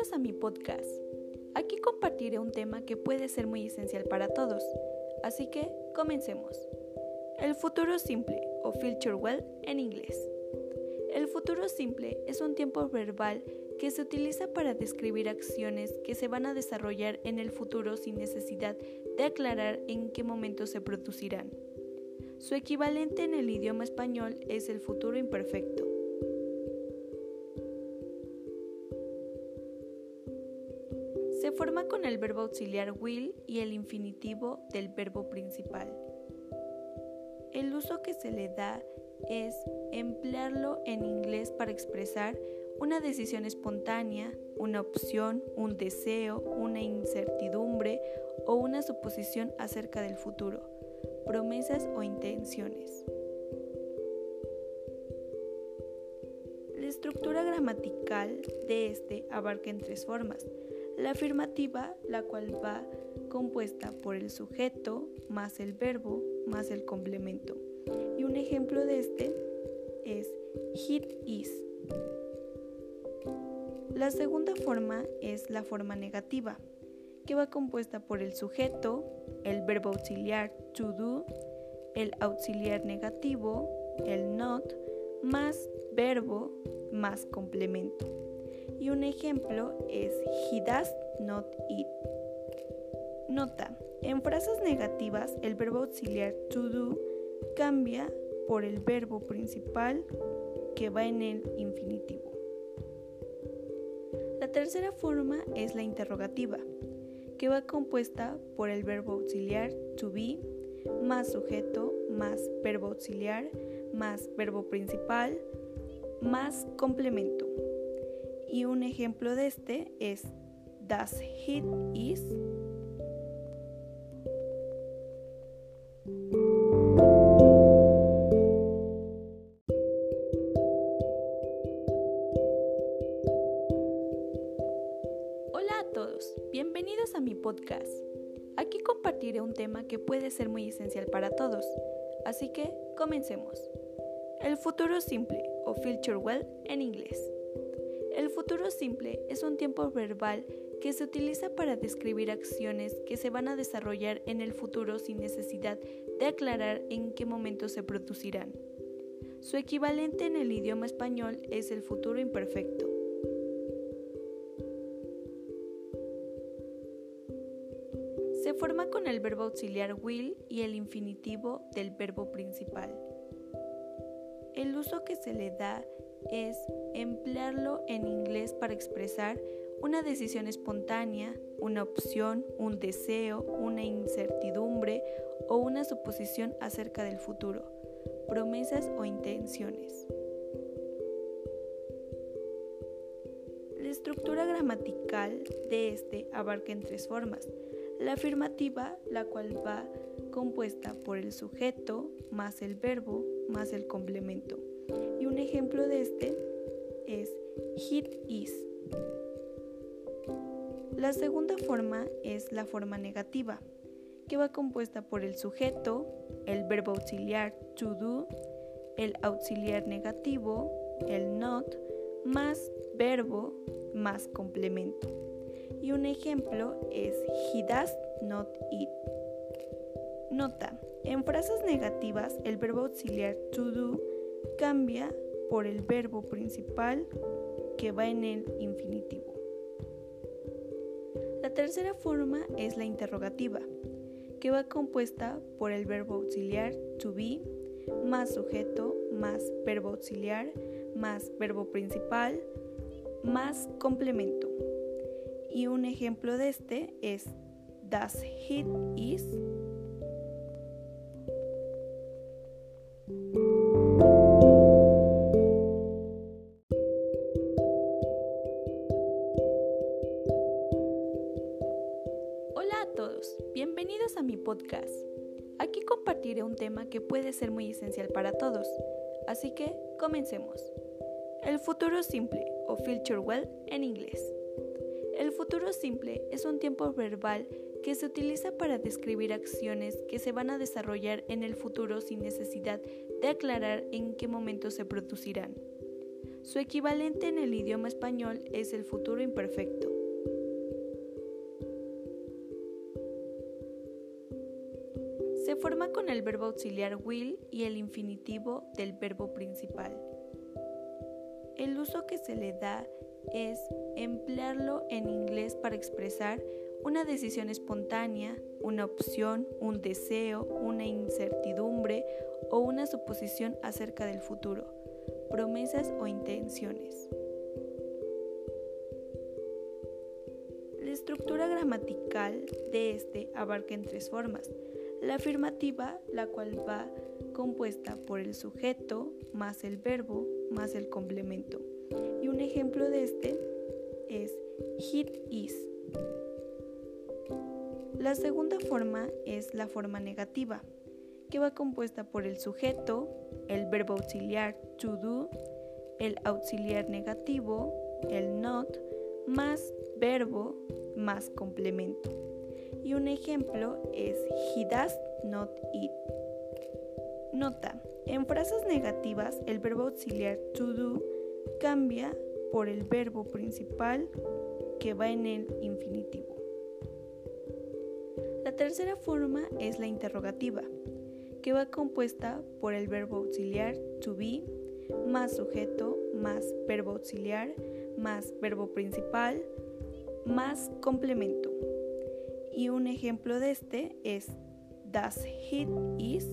Bienvenidos a mi podcast. Aquí compartiré un tema que puede ser muy esencial para todos, así que comencemos. El futuro simple o future well en inglés. El futuro simple es un tiempo verbal que se utiliza para describir acciones que se van a desarrollar en el futuro sin necesidad de aclarar en qué momento se producirán. Su equivalente en el idioma español es el futuro imperfecto. Se forma con el verbo auxiliar will y el infinitivo del verbo principal. El uso que se le da es emplearlo en inglés para expresar una decisión espontánea, una opción, un deseo, una incertidumbre o una suposición acerca del futuro, promesas o intenciones. La estructura gramatical de este abarca en tres formas la afirmativa, la cual va compuesta por el sujeto más el verbo más el complemento. Y un ejemplo de este es hit is. La segunda forma es la forma negativa, que va compuesta por el sujeto, el verbo auxiliar to do, el auxiliar negativo, el not, más verbo más complemento. Y un ejemplo es He does not eat. Nota, en frases negativas el verbo auxiliar to do cambia por el verbo principal que va en el infinitivo. La tercera forma es la interrogativa, que va compuesta por el verbo auxiliar to be más sujeto más verbo auxiliar más verbo principal más complemento. Y un ejemplo de este es Does he is Hola a todos, bienvenidos a mi podcast. Aquí compartiré un tema que puede ser muy esencial para todos, así que comencemos. El futuro simple o future well en inglés. El futuro simple es un tiempo verbal que se utiliza para describir acciones que se van a desarrollar en el futuro sin necesidad de aclarar en qué momento se producirán. Su equivalente en el idioma español es el futuro imperfecto. Se forma con el verbo auxiliar will y el infinitivo del verbo principal. El uso que se le da es emplearlo en inglés para expresar una decisión espontánea, una opción, un deseo, una incertidumbre o una suposición acerca del futuro, promesas o intenciones. La estructura gramatical de este abarca en tres formas. La afirmativa, la cual va compuesta por el sujeto más el verbo más el complemento. Un ejemplo de este es hit is. La segunda forma es la forma negativa, que va compuesta por el sujeto, el verbo auxiliar to do, el auxiliar negativo, el not, más verbo más complemento. Y un ejemplo es he does not eat. Nota, en frases negativas el verbo auxiliar to do cambia por el verbo principal que va en el infinitivo. La tercera forma es la interrogativa, que va compuesta por el verbo auxiliar to be más sujeto más verbo auxiliar más verbo principal más complemento. Y un ejemplo de este es Does he is Aquí compartiré un tema que puede ser muy esencial para todos, así que comencemos. El futuro simple o future well en inglés. El futuro simple es un tiempo verbal que se utiliza para describir acciones que se van a desarrollar en el futuro sin necesidad de aclarar en qué momento se producirán. Su equivalente en el idioma español es el futuro imperfecto. Forma con el verbo auxiliar will y el infinitivo del verbo principal. El uso que se le da es emplearlo en inglés para expresar una decisión espontánea, una opción, un deseo, una incertidumbre o una suposición acerca del futuro, promesas o intenciones. La estructura gramatical de este abarca en tres formas. La afirmativa, la cual va compuesta por el sujeto más el verbo más el complemento. Y un ejemplo de este es hit is. La segunda forma es la forma negativa, que va compuesta por el sujeto, el verbo auxiliar to do, el auxiliar negativo, el not, más verbo más complemento. Y un ejemplo es he does not eat. Nota, en frases negativas el verbo auxiliar to do cambia por el verbo principal que va en el infinitivo. La tercera forma es la interrogativa, que va compuesta por el verbo auxiliar to be más sujeto más verbo auxiliar más verbo principal más complemento. Y un ejemplo de este es Does he is